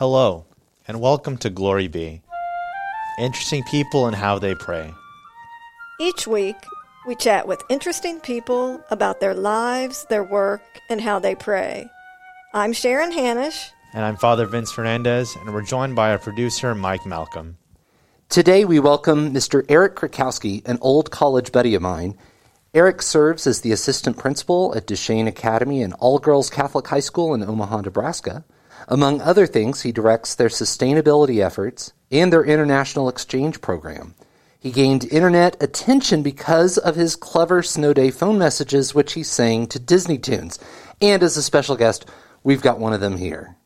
Hello, and welcome to Glory Be. Interesting people and how they pray. Each week, we chat with interesting people about their lives, their work, and how they pray. I'm Sharon Hannish. And I'm Father Vince Fernandez, and we're joined by our producer, Mike Malcolm. Today, we welcome Mr. Eric Krakowski, an old college buddy of mine. Eric serves as the assistant principal at Duchesne Academy, an all girls Catholic high school in Omaha, Nebraska. Among other things, he directs their sustainability efforts and their international exchange program. He gained internet attention because of his clever snow day phone messages, which he sang to Disney tunes. And as a special guest, we've got one of them here.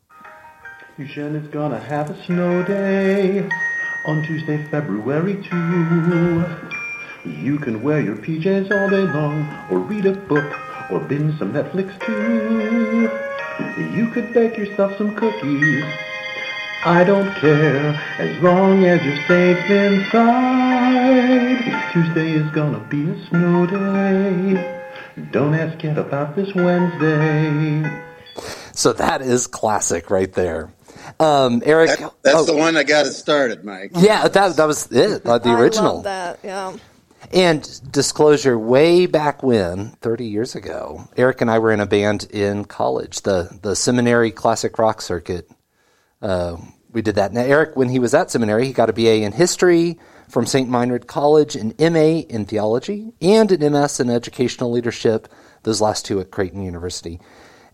Duchesne is gonna have a snow day on Tuesday, February 2. You can wear your PJs all day long, or read a book, or binge some Netflix too. You could bake yourself some cookies. I don't care, as long as you're safe inside. Tuesday is gonna be a snow day. Don't ask yet about this Wednesday. So that is classic right there. Um, Eric, That- that's oh, the one that got it started, Mike. Yeah, that that was it, uh, the I original. love that, yeah. And disclosure, way back when, 30 years ago, Eric and I were in a band in college, the, the seminary classic rock circuit. Uh, we did that. Now, Eric, when he was at seminary, he got a BA in history from St. Meinrad College, an MA in theology, and an MS in educational leadership, those last two at Creighton University.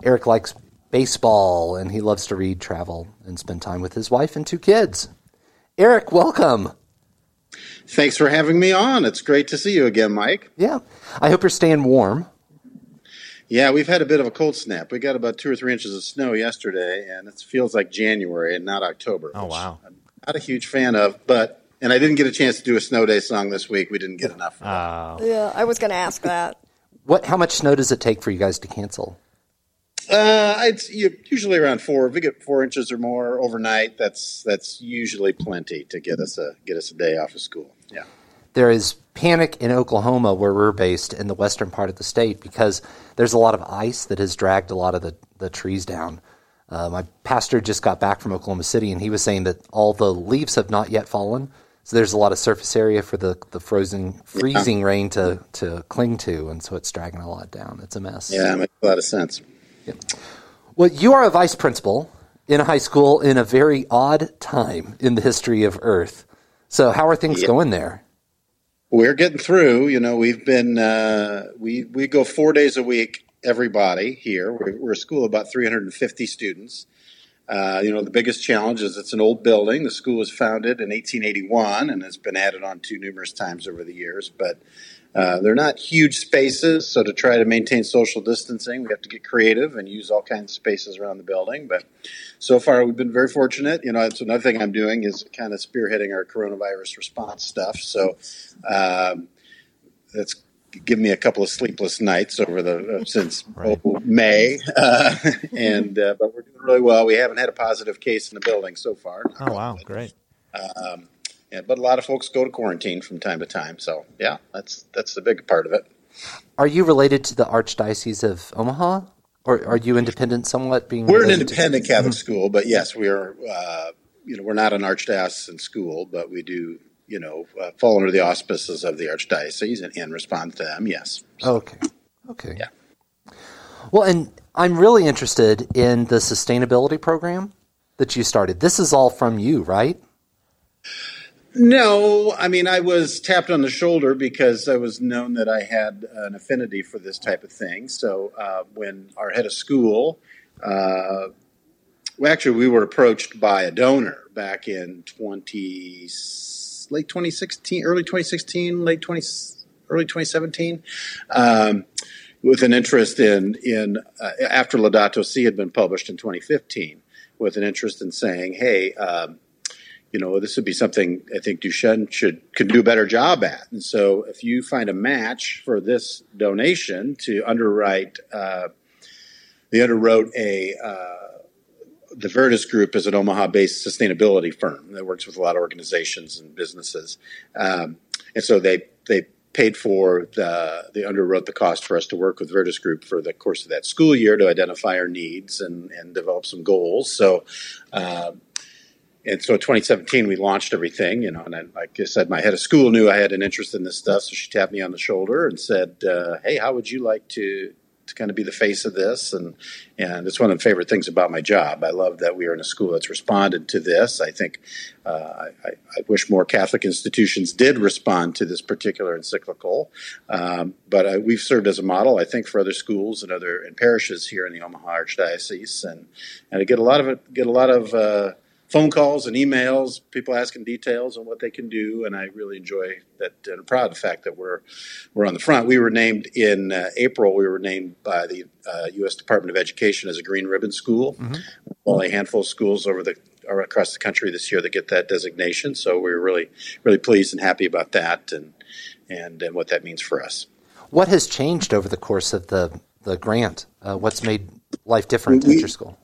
Eric likes baseball, and he loves to read, travel, and spend time with his wife and two kids. Eric, welcome. Thanks for having me on. It's great to see you again, Mike. Yeah. I hope you're staying warm. Yeah, we've had a bit of a cold snap. We got about two or three inches of snow yesterday, and it feels like January and not October. Oh, wow. I'm not a huge fan of, but and I didn't get a chance to do a snow day song this week. We didn't get enough. Uh, Yeah, I was going to ask that. What? How much snow does it take for you guys to cancel? Uh, it's usually around four. If we get four inches or more overnight, that's that's usually plenty to get us a get us a day off of school. Yeah. There is panic in Oklahoma, where we're based in the western part of the state, because there's a lot of ice that has dragged a lot of the, the trees down. Uh, my pastor just got back from Oklahoma City, and he was saying that all the leaves have not yet fallen. So there's a lot of surface area for the, the frozen freezing rain to, to cling to, and so it's dragging a lot down. It's a mess. Yeah, makes a lot of sense. Well, you are a vice principal in a high school in a very odd time in the history of Earth. So, how are things Yeah. going there? We're getting through. You know, we've been uh, we we go four days a week. Everybody here. We're, we're a school of about 350 students. Uh, you know, the biggest challenge is it's an old building. The school was founded in 1881 and has been added on to numerous times over the years. But uh, they're not huge spaces, so to try to maintain social distancing, we have to get creative and use all kinds of spaces around the building. But so far, we've been very fortunate. You know, it's another thing I'm doing is kind of spearheading our coronavirus response stuff. So um, that's given me a couple of sleepless nights over the uh, since Right. May, uh, and uh, but we're doing really well. We haven't had a positive case in the building so far. oh, wow. Great. Um, yeah, but a lot of folks go to quarantine from time to time. So yeah, that's that's the big part of it. Are you related to the Archdiocese of Omaha? Or are you independent somewhat? Being We're an related to- independent Catholic school, but yes, we are. Uh, you know, we're not an archdiocesan school, but we do. You know, uh, fall under the auspices of the archdiocese and, and respond to them. Yes. Okay. Okay. Yeah. Well, and I'm really interested in the sustainability program that you started. This is all from you, right? No, I mean, I was tapped on the shoulder because I was known that I had an affinity for this type of thing. So uh, when our head of school, uh, well, actually, we were approached by a donor back in 20, late 2016, early 2016, late 20, early 2017. Um, with an interest in in uh, after Laudato Si had been published in 2015, with an interest in saying, "Hey, um, you know, this would be something I think Duchesne should could do a better job at." And so, if you find a match for this donation to underwrite, uh, they underwrote a. Uh, the Verdis Group is an Omaha-based sustainability firm that works with a lot of organizations and businesses, um, and so they they paid for the they underwrote the cost for us to work with Verdis Group for the course of that school year to identify our needs and and develop some goals. So. Uh, and so 2017 we launched everything, you know, and I, like I said, my head of school knew I had an interest in this stuff, so she tapped me on the shoulder and said, uh, "Hey, how would you like to to kind of be the face of this?" And and it's one of the favorite things about my job. I love that we are in a school that's responded to this. I think uh, I, I, wish more Catholic institutions did respond to this particular encyclical, um, but uh, we've served as a model, I think, for other schools and other and parishes here in the Omaha Archdiocese, and and I get a lot of get a lot of uh, phone calls and emails, people asking details on what they can do, and I really enjoy that. And I'm proud of the fact that we're we're on the front. We were named in uh, April. We were named by the uh, U.S. Department of Education as a Green Ribbon School. Mm-hmm. Only a handful of schools over the across the country this year that get that designation. So we we're really really pleased and happy about that, and and and what that means for us. What has changed over the course of the the grant? Uh, what's made life different we, at your school?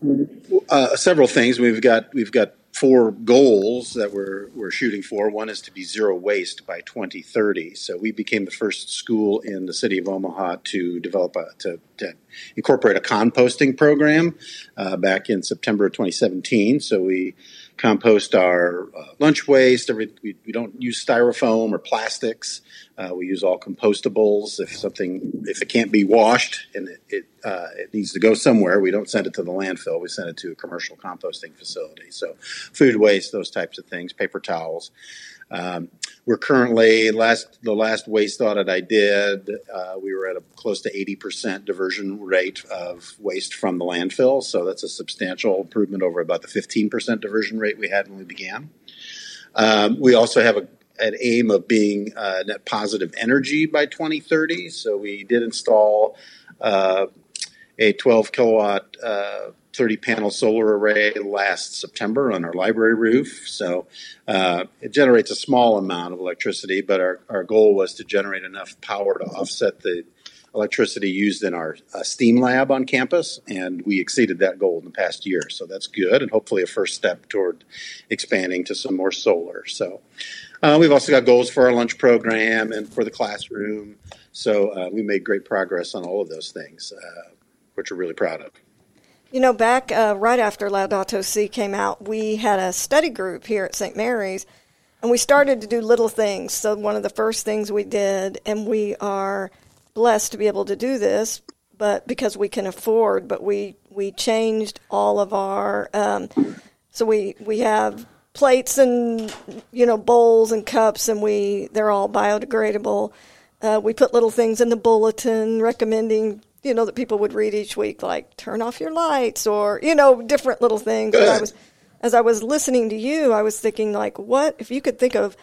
Uh, several things. We've got we've got four goals that we're we're shooting for. One is to be zero waste by 2030. So we became the first school in the city of Omaha to develop a to, to incorporate a composting program uh, back in September of 2017. So we compost our uh, lunch waste. Every, we, we, don't use styrofoam or plastics. Uh, we use all compostables. If something, if it can't be washed and it it, uh, it, needs to go somewhere, we don't send it to the landfill. We send it to a commercial composting facility. So, food waste, those types of things, paper towels. Um, we're currently last the last waste audit I did, uh, we were at a close to eighty percent diversion rate of waste from the landfill. So that's a substantial improvement over about the fifteen percent diversion rate we had when we began. Um, we also have a, an aim of being uh, net positive energy by 2030. So we did install uh, a 12 kilowatt uh, 30 panel solar array last September on our library roof. So uh, it generates a small amount of electricity, but our, our goal was to generate enough power to offset the electricity used in our uh, STEAM lab on campus, and we exceeded that goal in the past year. So that's good, and hopefully a first step toward expanding to some more solar. So uh, we've also got goals for our lunch program and for the classroom. So uh, we made great progress on all of those things, uh, which we're really proud of. You know, back uh, right after Laudato Si came out, we had a study group here at St. Mary's, and we started to do little things. So, one of the first things we did, and we are blessed to be able to do this, but because we can afford, but we, we changed all of our, um, so we, we have plates and, you know, bowls and cups, and we, they're all biodegradable. Uh, we put little things in the bulletin recommending you know, that people would read each week, like turn off your lights or, you know, different little things. But I was, as I was listening to you, I was thinking, like, what if you could think of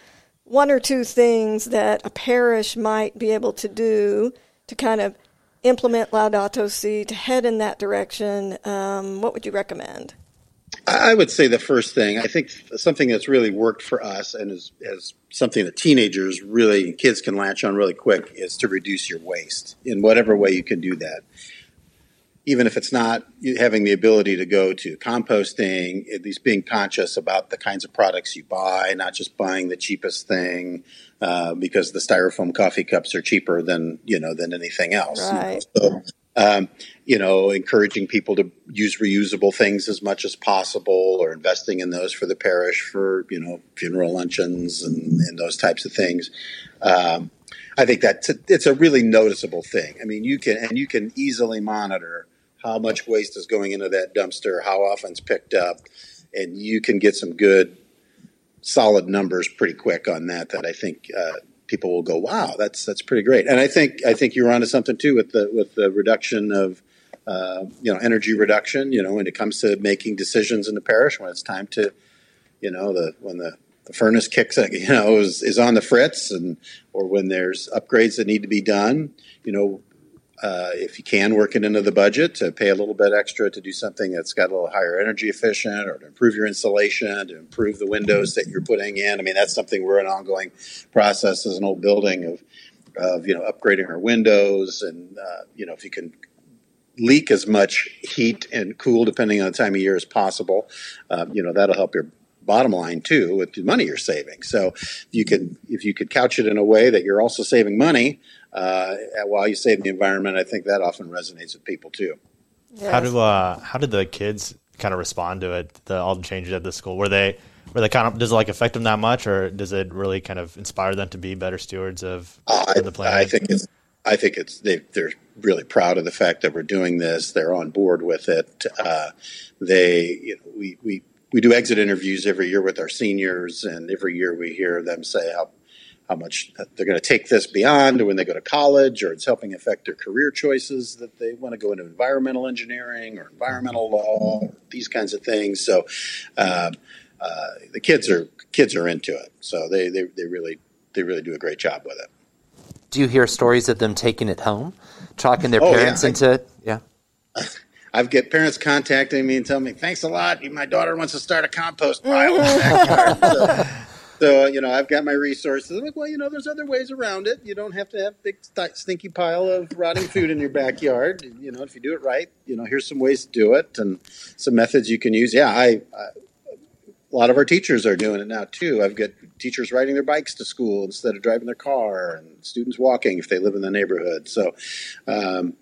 one or two things that a parish might be able to do to kind of implement Laudato Si, to head in that direction? Um, what would you recommend? I would say the first thing, I think something that's really worked for us and is, is something that teenagers really, kids can latch on really quick is to reduce your waste in whatever way you can do that. Even if it's not having the ability to go to composting, at least being conscious about the kinds of products you buy, not just buying the cheapest thing uh, because the styrofoam coffee cups are cheaper than you know than anything else. Right. So, um, you know, encouraging people to use reusable things as much as possible, or investing in those for the parish for you know funeral luncheons and, and those types of things. Um, I think that's a, it's a really noticeable thing. I mean, you can and you can easily monitor how much waste is going into that dumpster, how often it's picked up, and you can get some good, solid numbers pretty quick on that. That I think uh, people will go, "Wow, that's that's pretty great." And I think I think you're onto something too with the with the reduction of uh, you know energy reduction. You know, when it comes to making decisions in the parish, when it's time to, you know, the when the the furnace kicks, you know, is, is on the fritz, and or when there's upgrades that need to be done, you know, uh, if you can work it into the budget to pay a little bit extra to do something that's got a little higher energy efficient or to improve your insulation, to improve the windows that you're putting in. I mean, that's something we're an ongoing process as an old building of, of you know, upgrading our windows and, uh, you know, if you can leak as much heat and cool depending on the time of year as possible, uh, you know, that'll help your bottom line too with the money you're saving. So you can, if you could couch it in a way that you're also saving money, uh, while you save the environment, I think that often resonates with people too. Yes. How do uh, how did the kids kind of respond to it? The all the changes at the school were they were they kind of does it like affect them that much, or does it really kind of inspire them to be better stewards of, I, of the planet? I think it's. I think it's they, they're really proud of the fact that we're doing this. They're on board with it. Uh, they, you know, we, we we do exit interviews every year with our seniors, and every year we hear them say how how much they're going to take this beyond when they go to college, or it's helping affect their career choices that they want to go into environmental engineering or environmental law, or these kinds of things. So um, uh, the kids are kids are into it. So they, they, they really they really do a great job with it. Do you hear stories of them taking it home, talking their Oh, yeah. parents into it? Yeah. I've get parents contacting me and telling me, "Thanks a lot. My daughter wants to start a compost pile in backyard." So, you know, I've got my resources. I'm like, well, you know, there's other ways around it. You don't have to have big st- stinky pile of rotting food in your backyard. You know, if you do it right, you know, here's some ways to do it and some methods you can use. Yeah, I, I a lot of our teachers are doing it now too. I've got teachers riding their bikes to school instead of driving their car, and students walking if they live in the neighborhood. So, um,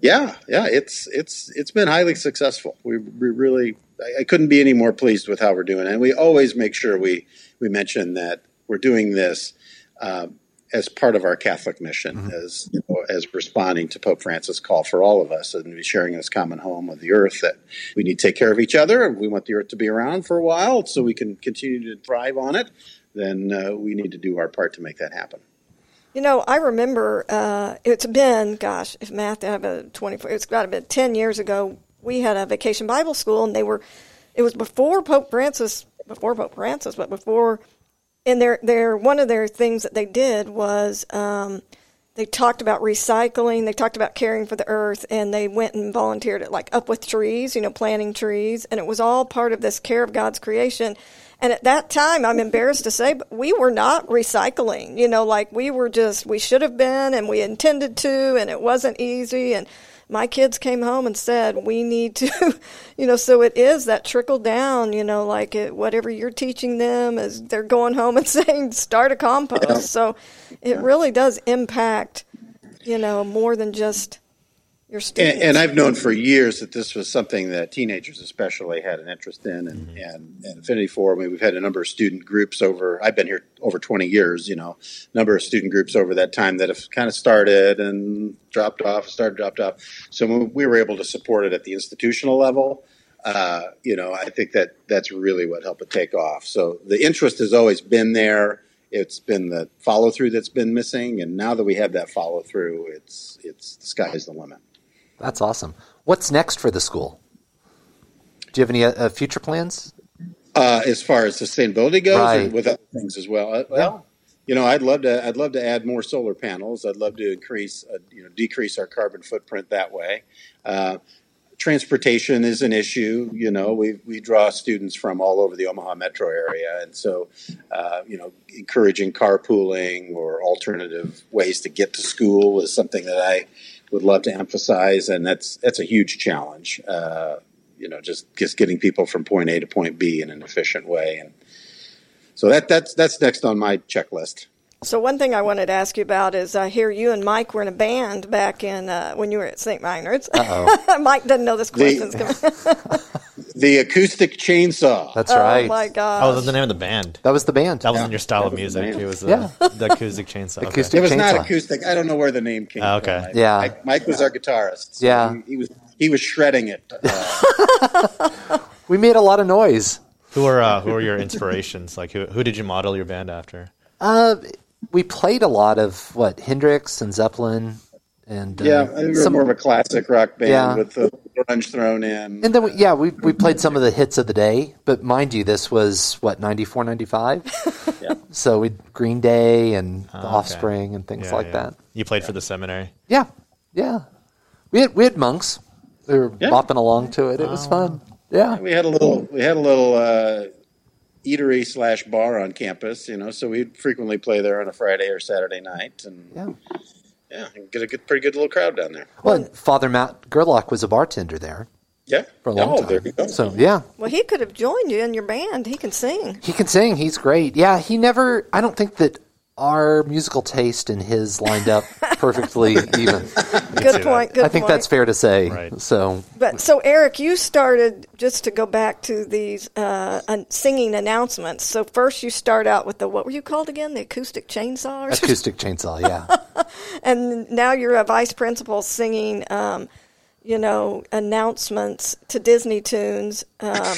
yeah, yeah, it's it's it's been highly successful. We, we really, I, I couldn't be any more pleased with how we're doing, and we always make sure we we mention that we're doing this. Um, as part of our Catholic mission, as you know, as responding to Pope Francis' call for all of us and sharing this common home of the earth, that we need to take care of each other. And we want the earth to be around for a while so we can continue to thrive on it. Then uh, we need to do our part to make that happen. You know, I remember uh, it's been, gosh, if math, I have a 24, it's got to be 10 years ago. We had a vacation Bible school, and they were, it was before Pope Francis, before Pope Francis, but before, and their, their, one of their things that they did was um, they talked about recycling, they talked about caring for the earth, and they went and volunteered at like Up with Trees, you know, planting trees, and it was all part of this care of God's creation. And at that time, I'm embarrassed to say, but we were not recycling. You know, like we were just, we should have been and we intended to, and it wasn't easy. And my kids came home and said, we need to, you know, so it is that trickle down, you know, like it, whatever you're teaching them is they're going home and saying, start a compost. So it really does impact, you know, more than just your students. And, and I've known for years that this was something that teenagers especially had an interest in and, and, and affinity for. I mean, we've had a number of student groups over, I've been here over 20 years, you know, number of student groups over that time that have kind of started and dropped off, started, dropped off. So when we were able to support it at the institutional level. Uh, you know, I think that that's really what helped it take off. So the interest has always been there. It's been the follow through that's been missing, and now that we have that follow through, it's it's the sky's the limit. That's awesome. What's next for the school? Do you have any uh, future plans? Uh, as far as sustainability goes, Right. and with other things as well. Uh, well, you know, I'd love to. I'd love to add more solar panels. I'd love to increase, uh, you know, decrease our carbon footprint that way. Uh, transportation is an issue. You know, we we draw students from all over the Omaha metro area, and so, uh, you know, encouraging carpooling or alternative ways to get to school is something that I would love to emphasize, and that's that's a huge challenge. Uh, you know, just just getting people from point A to point B in an efficient way, and so that that's that's next on my checklist. So one thing I wanted to ask you about is I hear you and Mike were in a band back in uh, when you were at St. Meinrad's. Mike doesn't know this question's coming. The acoustic chainsaw. That's right. oh my god. Oh, gosh! that's the name of the band. That was the band. That wasn't Yeah. your style That of was the music. name. It was the, Yeah. the acoustic chainsaw. Okay. Acoustic it was not chainsaw. acoustic. I don't know where the name came Oh, from. okay. I- Yeah. Mike, Mike was our guitarist. so Yeah. he, he was he was shredding it. Uh, We made a lot of noise. Who are uh, who are your inspirations? Like who who did you model your band after? Uh, we played a lot of what Hendrix and Zeppelin, and uh, yeah, I think we were some- more of a classic rock band Yeah. with the grunge thrown in. And then, we, yeah, we, we played some of the hits of the day. But mind you, this was, what, 94, 95? Yeah. So we Green Day and The okay. Offspring and things Yeah, like yeah. that. You played for the seminary. Yeah, yeah. We had, we had monks. We were Yeah. bopping along to it. It Oh. was fun. Yeah. we had a little we had a little uh, eatery slash bar on campus, you know, so we'd frequently play there on a Friday or Saturday night, and Yeah. Yeah, and get a good, pretty good little crowd down there. Well, and Father Matt Gerlach was a bartender there Yeah, for a long oh, time. There you go. So, yeah. well, he could have joined you in your band. He can sing. He can sing. He's great. Yeah, he never. I don't think that our musical taste and his lined up perfectly even. Good point. that. Good I think point. that's fair to say. Right. So But so, Eric, you started just to go back to these uh, an- singing announcements. So first, you start out with the what were you called again? The acoustic chainsaw, or acoustic chainsaw, yeah. and now you're a vice principal singing, um, you know, announcements to Disney tunes. Um,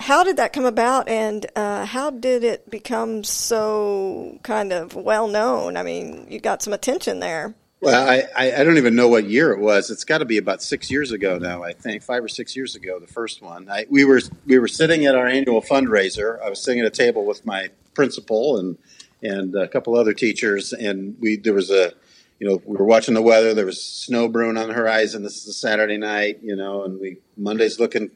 how did that come about, and uh, how did it become so kind of well known? I mean, you got some attention there. Well, I, I, don't even know what year it was. It's got to be about six years ago now. I think five or six years ago, the first one. I, we were we were sitting at our annual fundraiser. I was sitting at a table with my principal and and a couple other teachers, and we there was a you know we were watching the weather. There was snow brewing on the horizon. This is a Saturday night, you know, and we Monday's looking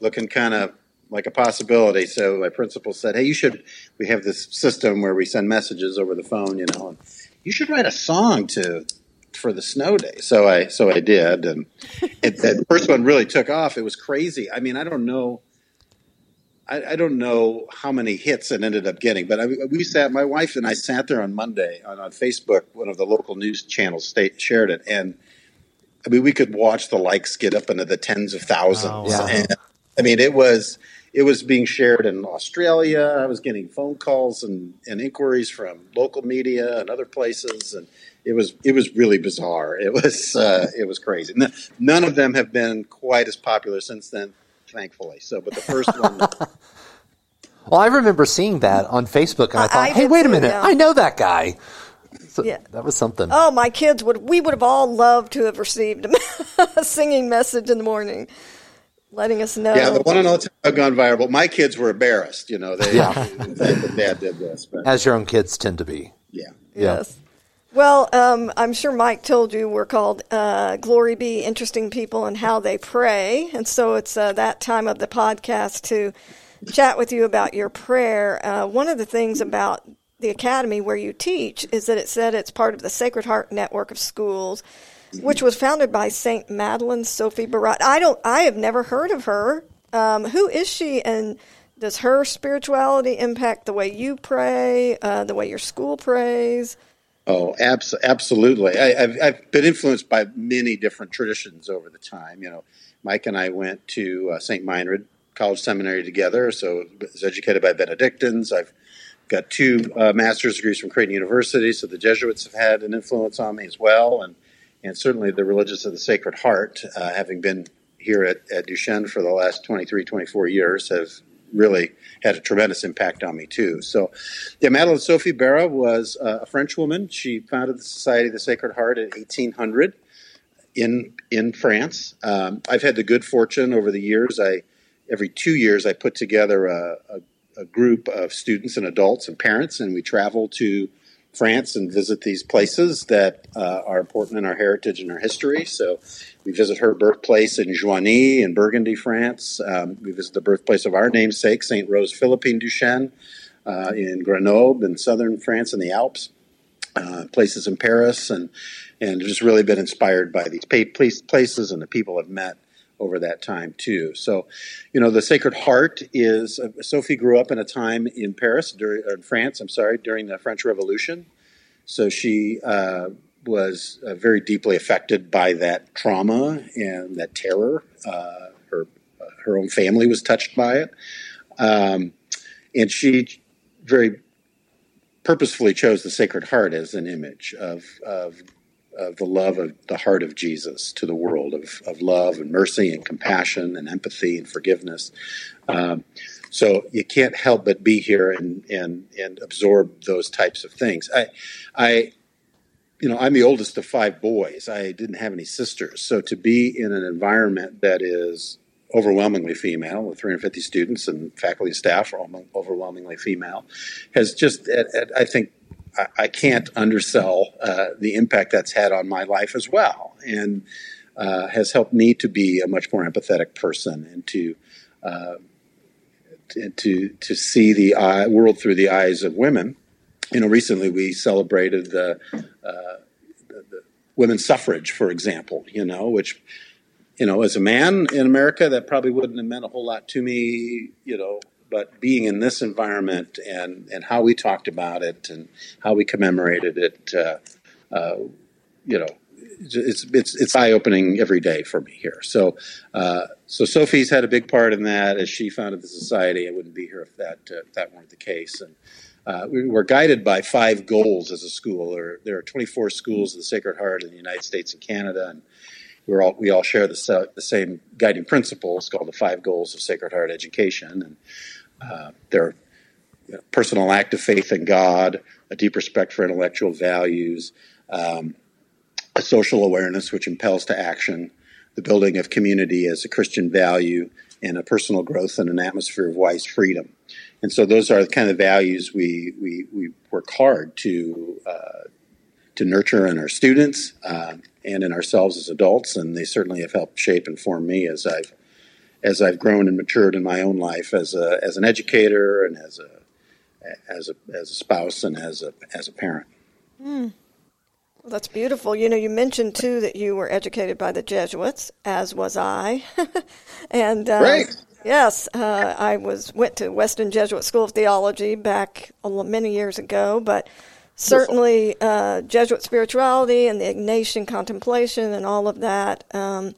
looking kind of like a possibility. So my principal said, "Hey, you should. We have this system where we send messages over the phone, you know, and you should write a song to for the snow day." So I so I did, and it, that first one really took off. It was crazy. I mean, I don't know. I, I don't know how many hits it ended up getting, but I, we sat. My wife and I sat there on Monday on, on Facebook. One of the local news channels state, shared it, and I mean, we could watch the likes get up into the tens of thousands. Oh, wow. And I mean, it was it was being shared in Australia. I was getting phone calls and, and inquiries from local media and other places, and it was it was really bizarre. It was uh, it was crazy. N- None of them have been quite as popular since then, thankfully. So, but the first one, Well, I remember seeing that on Facebook, and I I- thought, I "Hey, wait a minute! yeah. I know that guy." So Yeah. that was something. Oh, my kids would. We would have all loved to have received a singing message in the morning, letting us know. yeah, the one on all time have gone viral. My kids were embarrassed. You know, they, Yeah. they, the dad did this, but As your own kids tend to be. yeah. Yeah. Yes. Well, um, I'm sure Mike told you we're called uh, Glory Be Interesting People and How They Pray. And so it's uh, that time of the podcast to chat with you about your prayer. Uh, one of the things about the academy where you teach is that it said it's part of the Sacred Heart Network of Schools, which was founded by St. Madeline Sophie Barat. I don't, I have never heard of her. Um, who is she and does her spirituality impact the way you pray, uh, the way your school prays? Oh, abs- absolutely. I, I've, I've been influenced by many different traditions over the time. You know, Mike and I went to uh, St. Meinrad College Seminary together, so I was educated by Benedictines. I've got two uh, master's degrees from Creighton University, so the Jesuits have had an influence on me as well, and and certainly the Religious of the Sacred Heart, uh, having been here at, at Duchesne for the last 23, 24 years, have really had a tremendous impact on me too. So, yeah, Madeline Sophie Barat was uh, a French woman. She founded the Society of the Sacred Heart in 1800 in in France. Um, I've had the good fortune over the years. I every two years I put together a, a, a group of students and adults and parents, and we travel to France and visit these places that uh, are important in our heritage and our history. So we visit her birthplace in Joigny in Burgundy, France. Um, we visit the birthplace of our namesake, Saint Rose Philippine Duchesne, uh, in Grenoble in southern France in the Alps. Uh, places in Paris, and and just really been inspired by these places and the people I've met over that time too. So, you know, the Sacred Heart is uh, Sophie grew up in a time in Paris, during, or in France. I'm sorry, during the French Revolution. So she uh, was uh, very deeply affected by that trauma and that terror. Uh, her her own family was touched by it, um, and she very purposefully chose the Sacred Heart as an image of of of the love of the heart of Jesus to the world of, of love and mercy and compassion and empathy and forgiveness. Um, so you can't help but be here and, and, and absorb those types of things. I, I, you know, I'm the oldest of five boys. I didn't have any sisters. So to be in an environment that is overwhelmingly female with 350 students and faculty and staff are overwhelmingly female has just, I think, I can't undersell uh, the impact that's had on my life as well, and uh, has helped me to be a much more empathetic person and to uh, to to see the eye, world through the eyes of women. You know, recently we celebrated the, the, the women's suffrage, for example. You know, which you know, as a man in America, that probably wouldn't have meant a whole lot to me. You know, but being in this environment and, and how we talked about it and how we commemorated it, uh, uh, you know, it's it's it's eye opening every day for me here. So uh, so Sophie's had a big part in that as she founded the society. I wouldn't be here if that uh, if that weren't the case. And uh, we were guided by five goals as a school. There, there are 24 schools of the Sacred Heart in the United States and Canada, and we're all we all share the, the same guiding principles called the five goals of Sacred Heart education. And you know, personal act of faith in God, a deep respect for intellectual values. Um, a social awareness which impels to action, the building of community as a Christian value, and a personal growth in an atmosphere of wise freedom. And so those are the kind of values we, we, we work hard to, uh, to nurture in our students uh, and in ourselves as adults. And they certainly have helped shape and form me as I've, as I've grown and matured in my own life as, a, as an educator and as a, as a, as a spouse and as a, as a parent. Mm. Well, that's beautiful. You know, you mentioned too that you were educated by the Jesuits, as was I. and uh, right. yes, uh, I was went to Weston Jesuit School of Theology back many years ago, but certainly uh, Jesuit spirituality and the Ignatian contemplation and all of that um,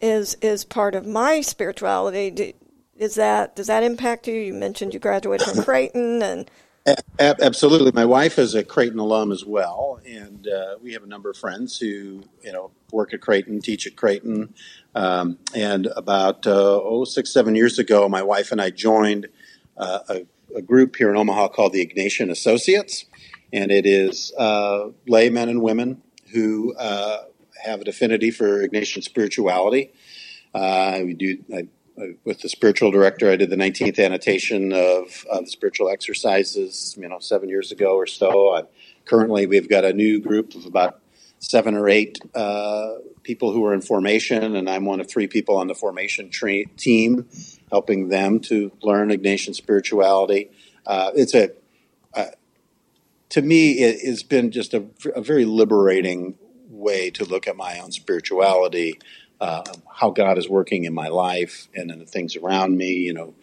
is is part of my spirituality. Do, is that does that impact you? You mentioned you graduated from Creighton and a- absolutely. My wife is a Creighton alum as well, and uh, we have a number of friends who, you know, work at Creighton, teach at Creighton. Um, and about uh, oh six seven years ago, my wife and I joined uh, a, a, group here in Omaha called the Ignatian Associates, and it is uh, laymen and women who uh, have an affinity for Ignatian spirituality. Uh, we do. I, with the spiritual director, I did the 19th annotation of, of spiritual exercises, you know, seven years ago or so. I'm, currently, we've got a new group of about seven or eight uh, people who are in formation, and I'm one of three people on the formation tra- team, helping them to learn Ignatian spirituality. Uh, it's a, uh, to me, it has been just a, a very liberating way to look at my own spirituality uh, how God is working in my life and in the things around me. You know,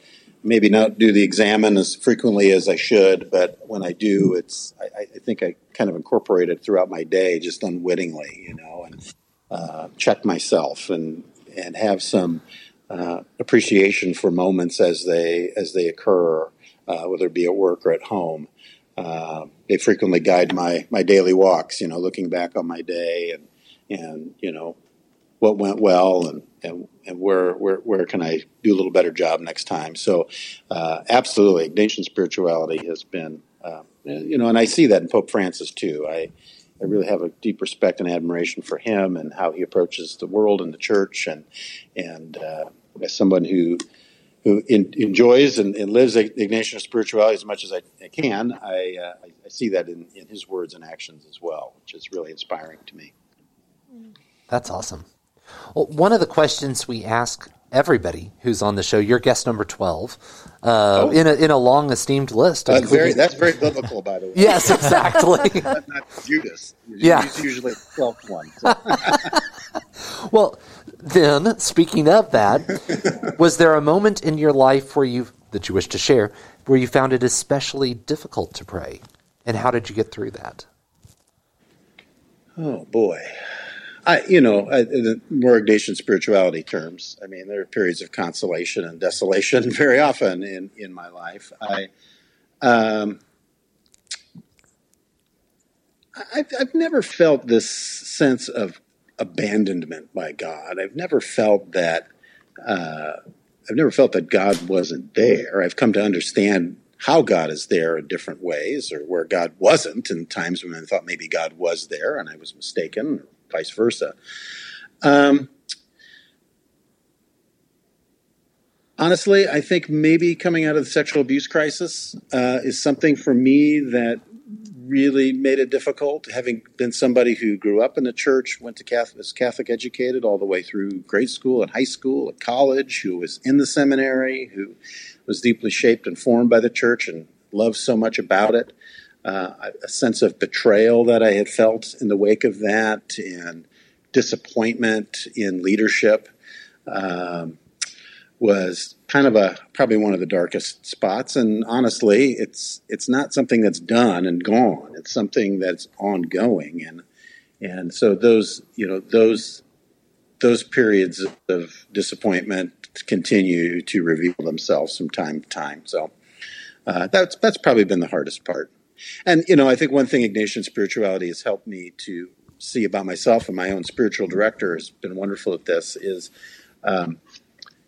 maybe not do the examen as frequently as I should, but when I do, it's I, I think I kind of incorporate it throughout my day, just unwittingly. You know, and uh, check myself and and have some uh, appreciation for moments as they as they occur, uh, whether it be at work or at home. Uh, they frequently guide my my daily walks. You know, looking back on my day and and you know what went well and, and, and where, where, where can I do a little better job next time. So, uh, absolutely, Ignatian spirituality has been, uh, you know, and I see that in Pope Francis too. I, I really have a deep respect and admiration for him and how he approaches the world and the church, and and uh, as someone who who in, enjoys and, and, lives Ignatian spirituality as much as I, I can, I, uh, I, see that in, in his words and actions as well, which is really inspiring to me. That's awesome. Well, one of the questions we ask everybody who's on the show, you're guest number 12, uh, oh. in, a, in a long esteemed list. That's very, that's very biblical, by the way. yes, exactly. not Judas. Yeah. He's usually the 12th one. So. well, then, speaking of that, was there a moment in your life where you, that you wish to share, where you found it especially difficult to pray? And how did you get through that? Oh, boy. I, you know, in more Ignatian spirituality terms, I mean, there are periods of consolation and desolation very often in, in my life. I, um, I've, I've never felt this sense of abandonment by God. I've never felt that. Uh, I've never felt that God wasn't there. I've come to understand how God is there in different ways, or where God wasn't, in times when I thought maybe God was there and I was mistaken, vice versa. Um, honestly, I think maybe coming out of the sexual abuse crisis uh, is something for me that really made it difficult. Having been somebody who grew up in the church, went to Catholic, was Catholic educated all the way through grade school and high school, at college, who was in the seminary, who was deeply shaped and formed by the church and loved so much about it uh, a sense of betrayal that I had felt in the wake of that, and disappointment in leadership. Um, was kind of a probably one of the darkest spots. And honestly, it's it's not something that's done and gone. It's something that's ongoing. And and so those you know those those periods of disappointment continue to reveal themselves from time to time. So uh, that's that's probably been the hardest part. And you know, I think one thing Ignatian spirituality has helped me to see about myself and my own spiritual director has been wonderful at this is, um,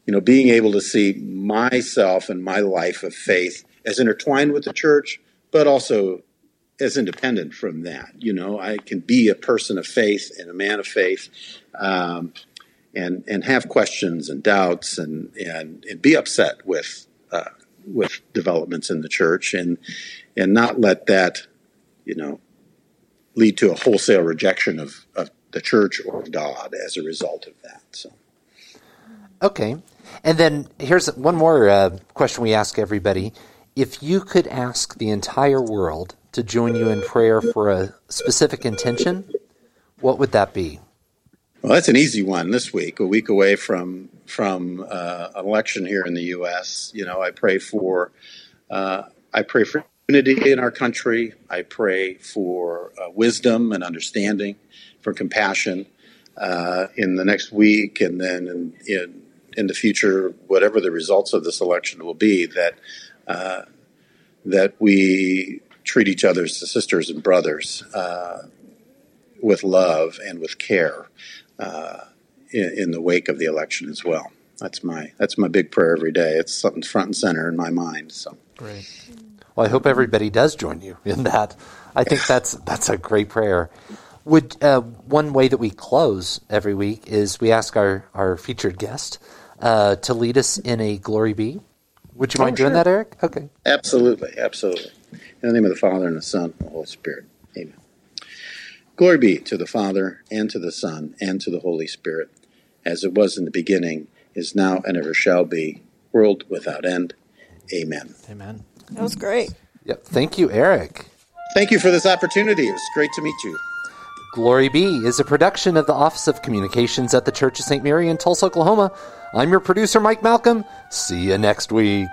you know, being able to see myself and my life of faith as intertwined with the church, but also as independent from that. You know, I can be a person of faith and a man of faith. Um, and, and have questions and doubts and, and, and be upset with uh, with developments in the church and and not let that you know lead to a wholesale rejection of, of the church or God as a result of that. So, okay, and then here's one more uh, question we ask everybody: If you could ask the entire world to join you in prayer for a specific intention, what would that be? Well, that's an easy one this week. A week away from from uh, an election here in the U.S. You know, I pray for uh, I pray for unity in our country. I pray for uh, wisdom and understanding, for compassion uh, in the next week, and then in, in, in the future, whatever the results of this election will be, that uh, that we treat each other as sisters and brothers uh, with love and with care uh, in, in, the wake of the election as well. That's my that's my big prayer every day. It's something front and center in my mind. So great. Well, I hope everybody does join you in that. I think that's that's a great prayer. Would uh, one way that we close every week is we ask our our featured guest uh, to lead us in a glory be. Would you mind oh, doing that, Eric? Okay. Absolutely, absolutely. In the name of the Father and the Son and the Holy Spirit. Amen. Glory be to the Father, and to the Son, and to the Holy Spirit, as it was in the beginning, is now, and ever shall be, world without end. Amen. Amen. That was great. Yep. Thank you, Eric. Thank you for this opportunity. It was great to meet you. Glory Be is a production of the Office of Communications at the Church of St. Mary in Tulsa, Oklahoma. I'm your producer, Mike Malcolm. See you next week.